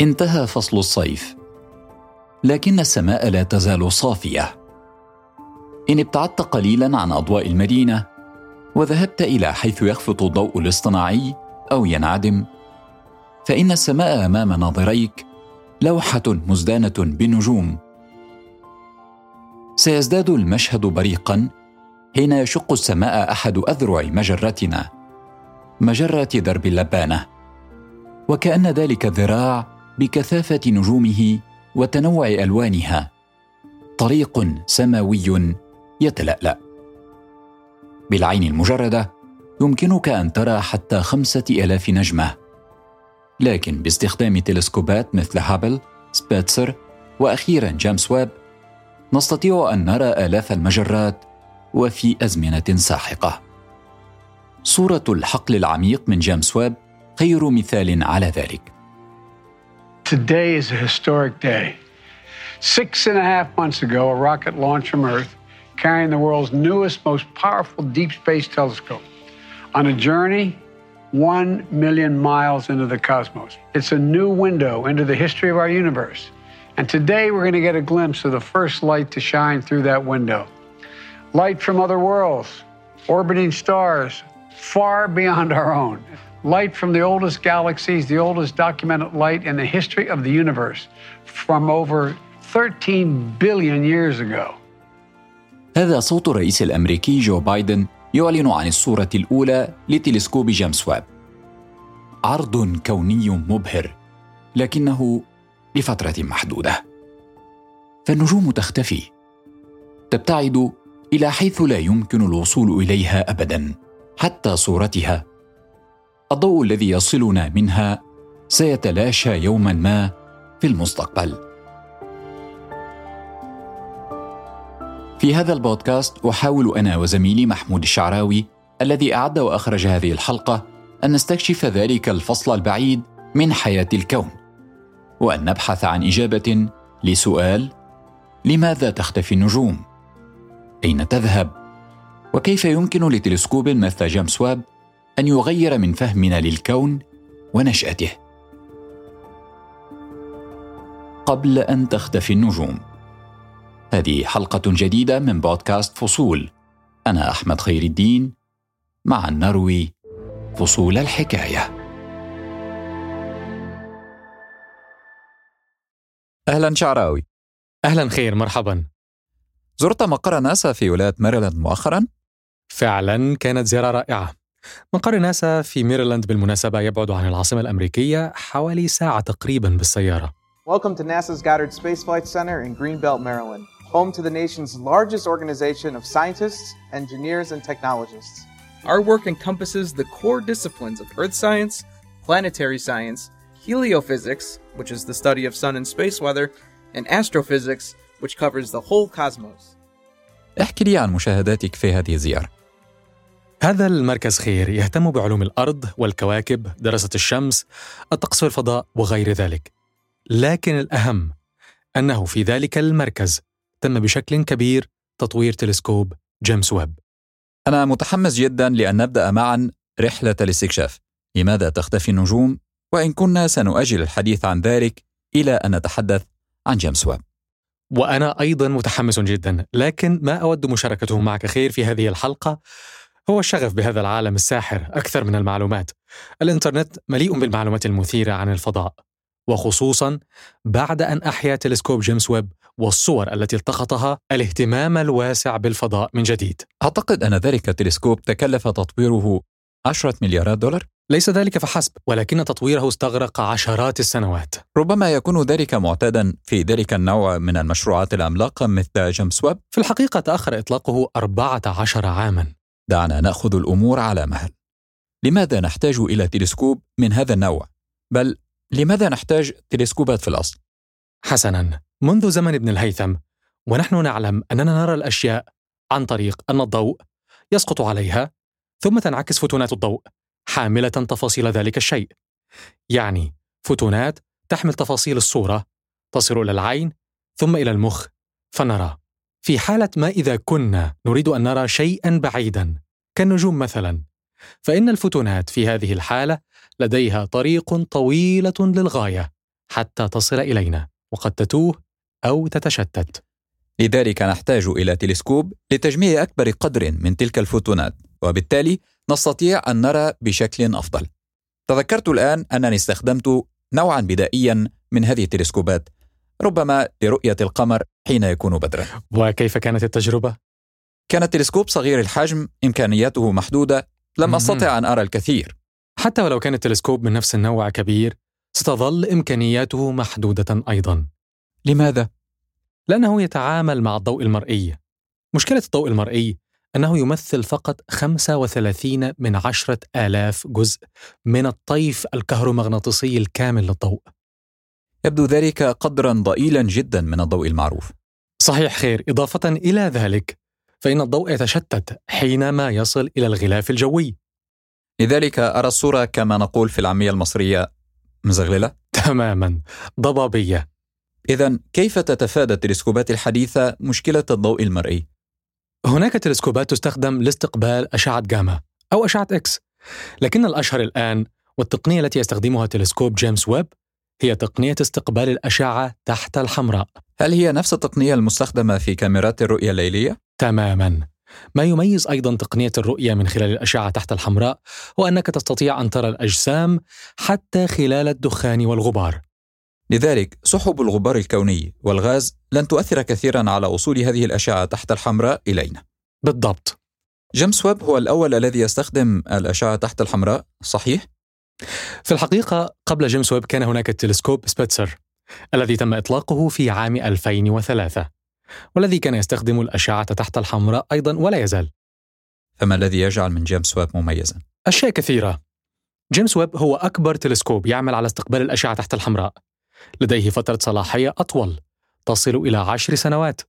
انتهى فصل الصيف. لكن السماء لا تزال صافية. إن ابتعدت قليلا عن أضواء المدينة وذهبت إلى حيث يخفت الضوء الاصطناعي أو ينعدم فإن السماء أمام ناظريك لوحة مزدانة بنجوم. سيزداد المشهد بريقا حين يشق السماء أحد أذرع مجرتنا مجره درب اللبانة. وكأن ذلك الذراع بكثافة نجومه وتنوع ألوانها. طريق سماوي يتلألأ. بالعين المجردة يمكنك أن ترى حتى خمسة آلاف نجمة. لكن باستخدام تلسكوبات مثل هابل سبيتسر وأخيرا جيمس ويب نستطيع أن نرى آلاف المجرات وفي أزمنة ساحقة. صورة الحقل العميق من جيمس ويب خير مثال على ذلك. Today is a historic day. Six and a half months ago, a rocket launched from Earth carrying the world's newest, most powerful deep space telescope on a journey one million miles into the cosmos. It's a new window into the history of our universe. And today we're going to get a glimpse of the first light to shine through that window. Light from other worlds, orbiting stars far beyond our own. Light from the oldest galaxies, the oldest documented light in the history of the universe from over 13 billion years ago. هذا صوت الرئيس الأمريكي جو بايدن يعلن عن الصورة الأولى لتلسكوب جيمس ويب عرض كوني مبهر لكنه لفترة محدودة فالنجوم تختفي تبتعد إلى حيث لا يمكن الوصول إليها ابدا حتى صورتها الضوء الذي يصلنا منها سيتلاشى يوما ما في المستقبل. في هذا البودكاست أحاول أنا وزميلي محمود الشعراوي الذي أعد وأخرج هذه الحلقة أن نستكشف ذلك الفصل البعيد من حياة الكون وأن نبحث عن إجابة لسؤال لماذا تختفي النجوم؟ أين تذهب؟ وكيف يمكن لتلسكوب مثل جيمس ويب أن يغير من فهمنا للكون ونشأته. قبل أن تختفي النجوم. هذه حلقة جديدة من بودكاست فصول. أنا أحمد خير الدين معا نروي فصول الحكاية. أهلا شعراوي. أهلا خير مرحبا. زرت مقر ناسا في ولاية ماريلاند مؤخرا؟ فعلا كانت زيارة رائعة. مقر ناسا في ميرلاند بالمناسبة يبعد عن العاصمة الأمريكية حوالي ساعة تقريبا بالسيارة Welcome to NASA's Goddard Space Flight Center in Greenbelt, Maryland, home to the nation's largest organization of scientists, engineers, and technologists. Our work encompasses the core disciplines of earth science, planetary science, heliophysics, which is the study of sun and space weather, and astrophysics, which covers the whole cosmos. احكي لي عن مشاهداتك في هذه الزياره هذا المركز خير يهتم بعلوم الأرض والكواكب دراسة الشمس الطقس والفضاء وغير ذلك. لكن الأهم أنه في ذلك المركز تم بشكل كبير تطوير تلسكوب جيمس ويب. أنا متحمس جدا لأن نبدأ معا رحلة الاستكشاف لماذا تختفي النجوم؟ وإن كنا سنؤجل الحديث عن ذلك إلى أن نتحدث عن جيمس ويب. وأنا أيضا متحمس جدا لكن ما أود مشاركته معك خير في هذه الحلقة؟ هو الشغف بهذا العالم الساحر أكثر من المعلومات. الإنترنت مليء بالمعلومات المثيرة عن الفضاء وخصوصا بعد أن أحيا تلسكوب جيمس ويب والصور التي التقطها الاهتمام الواسع بالفضاء من جديد. أعتقد أن ذلك التلسكوب تكلف تطويره عشرة مليارات دولار؟ ليس ذلك فحسب ولكن تطويره استغرق عشرات السنوات. ربما يكون ذلك معتادا في ذلك النوع من المشروعات العملاقة مثل جيمس ويب؟ في الحقيقة تأخر إطلاقه 14 عاما. دعنا نأخذ الأمور على مهل. لماذا نحتاج إلى تلسكوب من هذا النوع؟ بل لماذا نحتاج تلسكوبات في الأصل؟ حسنا منذ زمن ابن الهيثم ونحن نعلم أننا نرى الأشياء عن طريق أن الضوء يسقط عليها ثم تنعكس فوتونات الضوء حاملة تفاصيل ذلك الشيء. يعني فوتونات تحمل تفاصيل الصورة تصل إلى العين ثم إلى المخ فنرى. في حالة ما إذا كنا نريد أن نرى شيئا بعيدا كالنجوم مثلا فإن الفوتونات في هذه الحالة لديها طريق طويلة للغاية حتى تصل إلينا وقد تتوه أو تتشتت. لذلك نحتاج إلى تلسكوب لتجميع أكبر قدر من تلك الفوتونات وبالتالي نستطيع أن نرى بشكل أفضل. تذكرت الآن أنني استخدمت نوعا بدائيا من هذه التلسكوبات ربما لرؤية القمر حين يكون بدرا. وكيف كانت التجربة؟ كان التلسكوب صغير الحجم إمكانياته محدودة لم أستطع أن أرى الكثير. حتى ولو كان التلسكوب من نفس النوع كبير ستظل إمكانياته محدودة أيضا. لماذا؟ لأنه يتعامل مع الضوء المرئي. مشكلة الضوء المرئي أنه يمثل فقط 35 من عشرة آلاف جزء من الطيف الكهرومغناطيسي الكامل للضوء. يبدو ذلك قدرا ضئيلا جدا من الضوء المعروف. صحيح خير. إضافة إلى ذلك فإن الضوء يتشتت حينما يصل إلى الغلاف الجوي. لذلك أرى الصورة كما نقول في العامية المصرية مزغللة؟ تماما. ضبابية. إذا كيف تتفادى التلسكوبات الحديثة مشكلة الضوء المرئي؟ هناك تلسكوبات تستخدم لاستقبال أشعة جاما أو أشعة إكس لكن الأشهر الآن والتقنية التي يستخدمها تلسكوب جيمس ويب هي تقنية استقبال الأشعة تحت الحمراء. هل هي نفس التقنية المستخدمة في كاميرات الرؤية الليلية؟ تماما. ما يميز أيضا تقنية الرؤية من خلال الأشعة تحت الحمراء هو أنك تستطيع أن ترى الأجسام حتى خلال الدخان والغبار. لذلك سحب الغبار الكوني والغاز لن تؤثر كثيرا على وصول هذه الأشعة تحت الحمراء إلينا. بالضبط. جيمس ويب هو الأول الذي يستخدم الأشعة تحت الحمراء صحيح؟ في الحقيقة قبل جيمس ويب كان هناك التلسكوب سبيتسر الذي تم إطلاقه في عام 2003 والذي كان يستخدم الأشعة تحت الحمراء أيضا ولا يزال. فما الذي يجعل من جيمس ويب مميزا؟ أشياء كثيرة. جيمس ويب هو أكبر تلسكوب يعمل على استقبال الأشعة تحت الحمراء. لديه فترة صلاحية أطول تصل إلى عشر سنوات.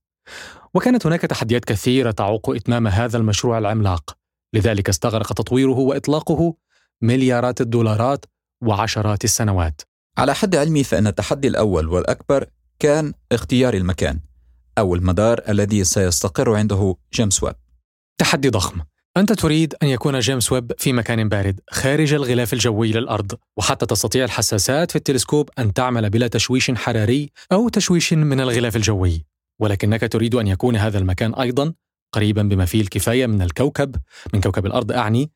وكانت هناك تحديات كثيرة تعوق إتمام هذا المشروع العملاق. لذلك استغرق تطويره وإطلاقه مليارات الدولارات وعشرات السنوات. على حد علمي فإن التحدي الأول والأكبر كان اختيار المكان أو المدار الذي سيستقر عنده جيمس ويب. تحدي ضخم. أنت تريد أن يكون جيمس ويب في مكان بارد خارج الغلاف الجوي للأرض وحتى تستطيع الحساسات في التلسكوب أن تعمل بلا تشويش حراري أو تشويش من الغلاف الجوي. ولكنك تريد أن يكون هذا المكان أيضا قريبا بما فيه الكفاية من الكوكب من كوكب الأرض أعني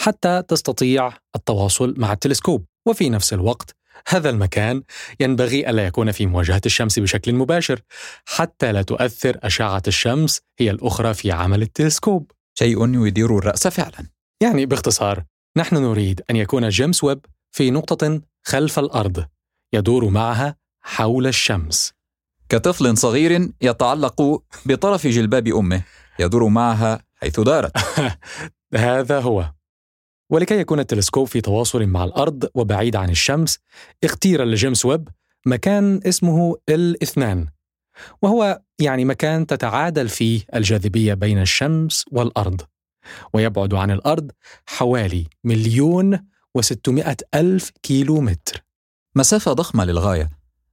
حتى تستطيع التواصل مع التلسكوب. وفي نفس الوقت هذا المكان ينبغي ألا يكون في مواجهة الشمس بشكل مباشر حتى لا تؤثر أشعة الشمس هي الأخرى في عمل التلسكوب. شيء يدير الرأس فعلا. يعني باختصار نحن نريد أن يكون جيمس ويب في نقطة خلف الأرض يدور معها حول الشمس. كطفل صغير يتعلق بطرف جلباب أمه. يدور معها حيث دارت. هذا هو. ولكي يكون التلسكوب في تواصل مع الأرض وبعيد عن الشمس اختير لجيمس ويب مكان اسمه الاثنان وهو يعني مكان تتعادل فيه الجاذبية بين الشمس والأرض ويبعد عن الأرض حوالي مليون وستمائة ألف كيلو متر مسافة ضخمة للغاية.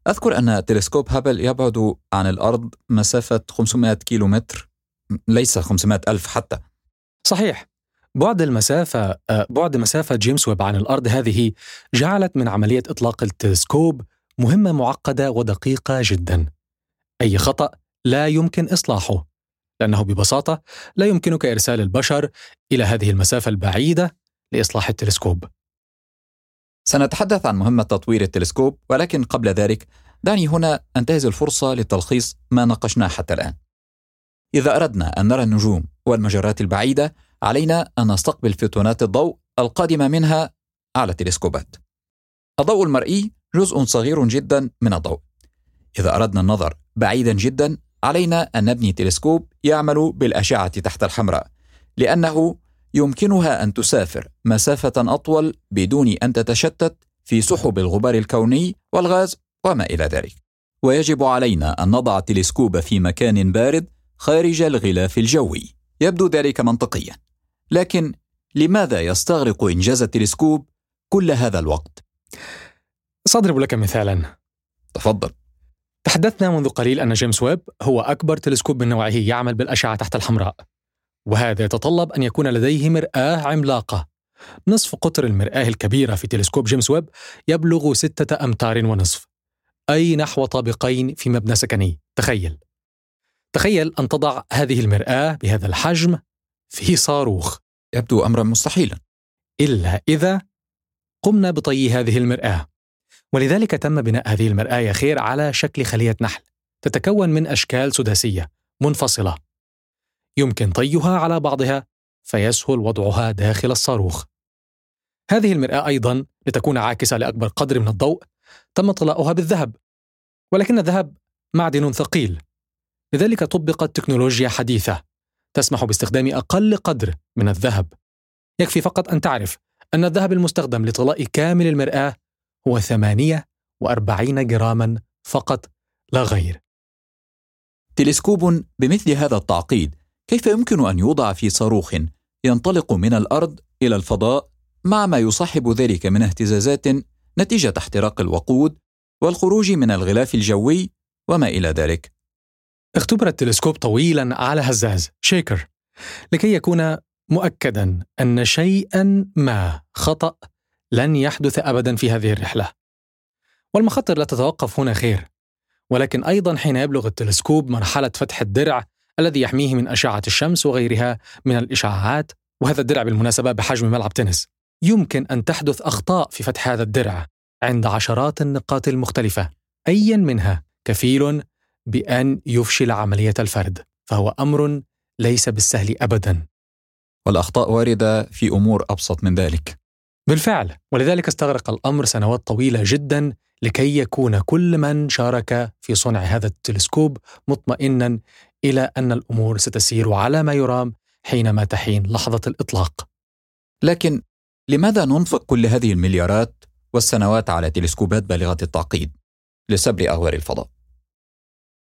أذكر أن تلسكوب هابل يبعد عن الأرض مسافة 500 كيلو متر ليس 500 ألف حتى. صحيح. بعد المسافة آه، بعد مسافة جيمس ويب عن الأرض هذه جعلت من عملية إطلاق التلسكوب مهمة معقدة ودقيقة جدا. أي خطأ لا يمكن إصلاحه لأنه ببساطة لا يمكنك إرسال البشر إلى هذه المسافة البعيدة لإصلاح التلسكوب. سنتحدث عن مهمة تطوير التلسكوب ولكن قبل ذلك دعني هنا أنتهز الفرصة لتلخيص ما ناقشناه حتى الآن. إذا أردنا أن نرى النجوم والمجرات البعيدة علينا أن نستقبل فوتونات الضوء القادمة منها على التلسكوبات الضوء المرئي جزء صغير جدا من الضوء. إذا أردنا النظر بعيدا جدا علينا أن نبني تلسكوب يعمل بالأشعة تحت الحمراء لأنه يمكنها أن تسافر مسافة أطول بدون أن تتشتت في سحب الغبار الكوني والغاز وما إلى ذلك. ويجب علينا أن نضع التلسكوب في مكان بارد خارج الغلاف الجوي. يبدو ذلك منطقيا. لكن لماذا يستغرق إنجاز التلسكوب كل هذا الوقت؟ سأضرب لك مثالا. تفضل. تحدثنا منذ قليل أن جيمس ويب هو أكبر تلسكوب من نوعه يعمل بالأشعة تحت الحمراء. وهذا يتطلب أن يكون لديه مرآة عملاقة. نصف قطر المرآة الكبيرة في تلسكوب جيمس ويب يبلغ ستة أمتار ونصف. أي نحو طابقين في مبنى سكني. تخيل. تخيل أن تضع هذه المرآة بهذا الحجم في صاروخ. يبدو أمرا مستحيلا. إلا إذا قمنا بطي هذه المرآة. ولذلك تم بناء هذه المرآة يا خير على شكل خلية نحل تتكون من أشكال سداسية منفصلة. يمكن طيها على بعضها فيسهل وضعها داخل الصاروخ. هذه المرآة أيضا لتكون عاكسة لأكبر قدر من الضوء تم طلاؤها بالذهب. ولكن الذهب معدن ثقيل. لذلك طبقت تكنولوجيا حديثة تسمح باستخدام أقل قدر من الذهب. يكفي فقط أن تعرف أن الذهب المستخدم لطلاء كامل المرآة هو 48 جراما فقط لا غير. تلسكوب بمثل هذا التعقيد كيف يمكن أن يوضع في صاروخ ينطلق من الأرض إلى الفضاء مع ما يصاحب ذلك من اهتزازات نتيجة احتراق الوقود والخروج من الغلاف الجوي وما إلى ذلك؟ اختبر التلسكوب طويلا على هزاز شيكر لكي يكون مؤكدا أن شيئا ما خطأ لن يحدث ابدا في هذه الرحلة. والمخاطر لا تتوقف هنا خير ولكن أيضا حين يبلغ التلسكوب مرحلة فتح الدرع الذي يحميه من أشعة الشمس وغيرها من الإشعاعات وهذا الدرع بالمناسبة بحجم ملعب تنس يمكن أن تحدث أخطاء في فتح هذا الدرع عند عشرات النقاط المختلفة ايا منها كفيل بأن يفشل عملية الفرد فهو أمر ليس بالسهل ابدا والأخطاء واردة في أمور أبسط من ذلك بالفعل ولذلك استغرق الأمر سنوات طويلة جدا لكي يكون كل من شارك في صنع هذا التلسكوب مطمئنا إلى أن الأمور ستسير على ما يرام حينما تحين لحظة الإطلاق. لكن لماذا ننفق كل هذه المليارات والسنوات على تلسكوبات بالغة التعقيد لسبر أغوار الفضاء؟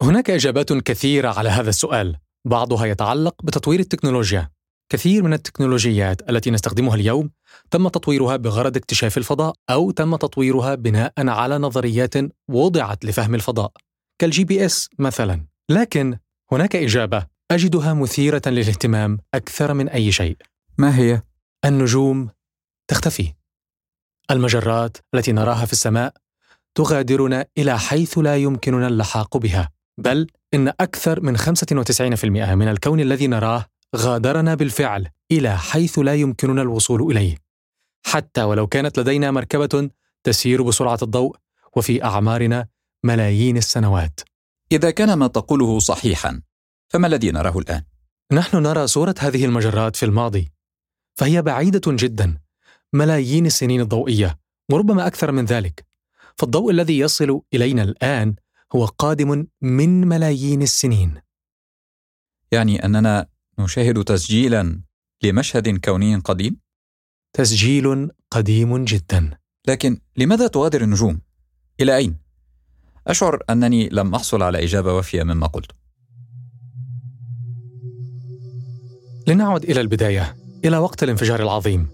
هناك إجابات كثيرة على هذا السؤال، بعضها يتعلق بتطوير التكنولوجيا. كثير من التكنولوجيات التي نستخدمها اليوم تم تطويرها بغرض اكتشاف الفضاء أو تم تطويرها بناء على نظريات وضعت لفهم الفضاء. كال GPS مثلا. لكن هناك إجابة أجدها مثيرة للاهتمام أكثر من أي شيء. ما هي؟ النجوم تختفي. المجرات التي نراها في السماء تغادرنا إلى حيث لا يمكننا اللحاق بها. بل إن أكثر من 95% من الكون الذي نراه غادرنا بالفعل إلى حيث لا يمكننا الوصول إليه. حتى ولو كانت لدينا مركبة تسير بسرعة الضوء وفي أعمارنا ملايين السنوات. إذا كان ما تقوله صحيحا فما الذي نراه الآن؟ نحن نرى صورة هذه المجرات في الماضي فهي بعيدة جدا ملايين السنين الضوئية وربما أكثر من ذلك. فالضوء الذي يصل إلينا الآن هو قادم من ملايين السنين يعني أننا نشاهد تسجيلا لمشهد كوني قديم؟ تسجيل قديم جدا لكن لماذا تغادر النجوم؟ إلى أين؟ أشعر أنني لم أحصل على إجابة وافية مما قلت لنعد إلى البداية إلى وقت الانفجار العظيم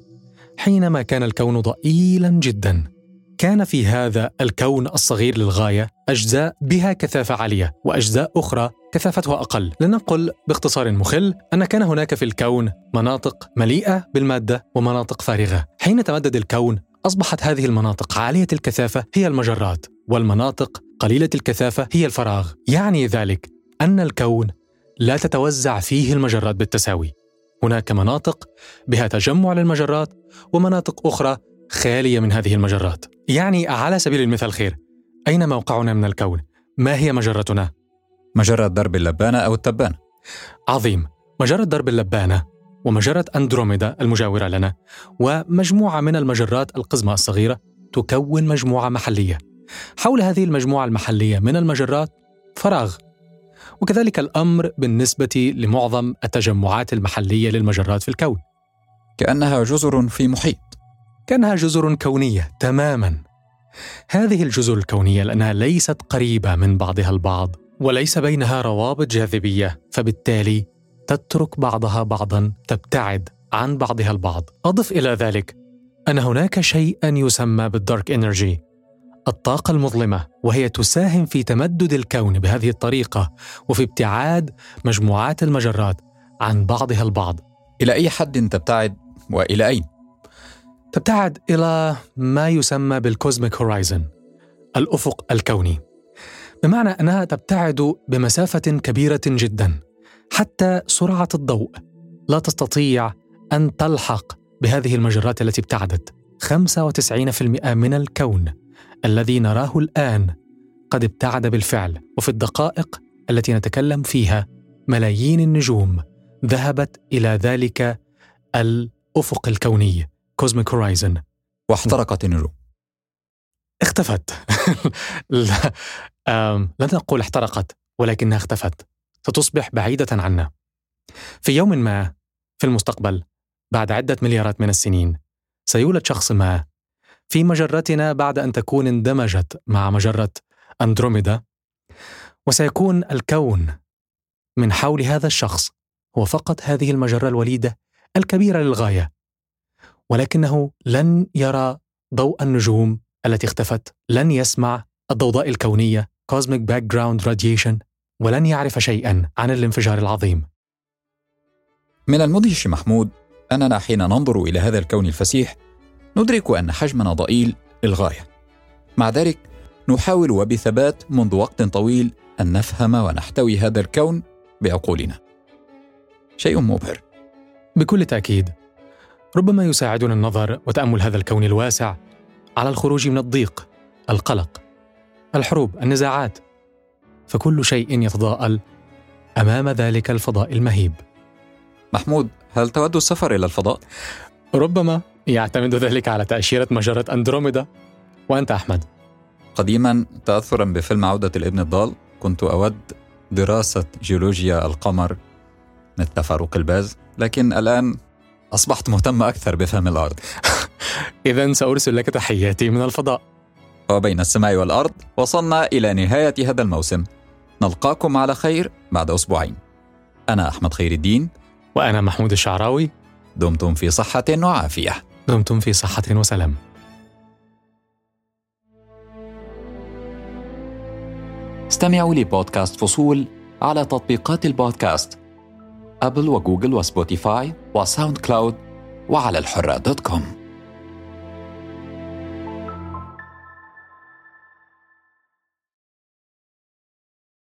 حينما كان الكون ضئيلا جدا كان في هذا الكون الصغير للغاية أجزاء بها كثافة عالية وأجزاء أخرى كثافتها أقل. لنقل باختصار مخل أن كان هناك في الكون مناطق مليئة بالمادة ومناطق فارغة. حين تمدد الكون أصبحت هذه المناطق عالية الكثافة هي المجرات والمناطق قليلة الكثافة هي الفراغ. يعني ذلك أن الكون لا تتوزع فيه المجرات بالتساوي. هناك مناطق بها تجمع للمجرات ومناطق أخرى خالية من هذه المجرات. يعني على سبيل المثال خير أين موقعنا من الكون؟ ما هي مجرتنا؟ مجرة درب اللبانة أو التبانة. عظيم مجرة درب اللبانة ومجرة أندروميدا المجاورة لنا ومجموعة من المجرات القزمة الصغيرة تكون مجموعة محلية. حول هذه المجموعة المحلية من المجرات فراغ. وكذلك الأمر بالنسبة لمعظم التجمعات المحلية للمجرات في الكون. كأنها جزر في محيط. كانها جزر كونية تماما. هذه الجزر الكونية لأنها ليست قريبة من بعضها البعض وليس بينها روابط جاذبية فبالتالي تترك بعضها بعضا تبتعد عن بعضها البعض. أضف إلى ذلك أن هناك شيئا يسمى بال dark energy الطاقة المظلمة وهي تساهم في تمدد الكون بهذه الطريقة وفي ابتعاد مجموعات المجرات عن بعضها البعض. إلى أي حد تبتعد وإلى أين؟ تبتعد إلى ما يسمى بال cosmic horizon الأفق الكوني. بمعنى أنها تبتعد بمسافة كبيرة جدا حتى سرعة الضوء. لا تستطيع أن تلحق بهذه المجرات التي ابتعدت. 95% من الكون الذي نراه الآن قد ابتعد بالفعل وفي الدقائق التي نتكلم فيها ملايين النجوم ذهبت إلى ذلك الأفق الكوني. cosmic horizon واحترقت النجوم اختفت. لن نقول احترقت ولكنها اختفت. ستصبح بعيدة عنا. في يوم ما في المستقبل بعد عدة مليارات من السنين سيولد شخص ما في مجرتنا بعد أن تكون اندمجت مع مجرة أندروميدا وسيكون الكون من حول هذا الشخص هو فقط هذه المجرة الوليدة الكبيرة للغاية. ولكنه لن يرى ضوء النجوم التي اختفت لن يسمع الضوضاء الكونية Cosmic Background Radiation ولن يعرف شيئا عن الانفجار العظيم. من المدهش محمود أننا حين ننظر إلى هذا الكون الفسيح ندرك أن حجمنا ضئيل للغاية. مع ذلك نحاول وبثبات منذ وقت طويل أن نفهم ونحتوي هذا الكون بعقولنا. شيء مبهر. بكل تأكيد ربما يساعدنا النظر وتأمل هذا الكون الواسع على الخروج من الضيق القلق الحروب النزاعات. فكل شيء يتضاءل أمام ذلك الفضاء المهيب. محمود هل تود السفر إلى الفضاء؟ ربما يعتمد ذلك على تأشيرة مجرة أندروميدا. وأنت أحمد؟ قديما تاثرا بفيلم عودة الابن الضال كنت أود دراسة جيولوجيا القمر مثل فاروق الباز لكن الآن أصبحت مهتم أكثر بفهم الأرض. اذا سأرسل لك تحياتي من الفضاء. وبين السماء والأرض وصلنا إلى نهاية هذا الموسم. نلقاكم على خير بعد أسبوعين. أنا أحمد خير الدين. وأنا محمود الشعراوي. دمتم في صحة وعافية. دمتم في صحة وسلام. استمعوا لبودكاست فصول على تطبيقات البودكاست. أبل وجوجل وسبوتيفاي وساوند كلاود وعلى الحرة dot com.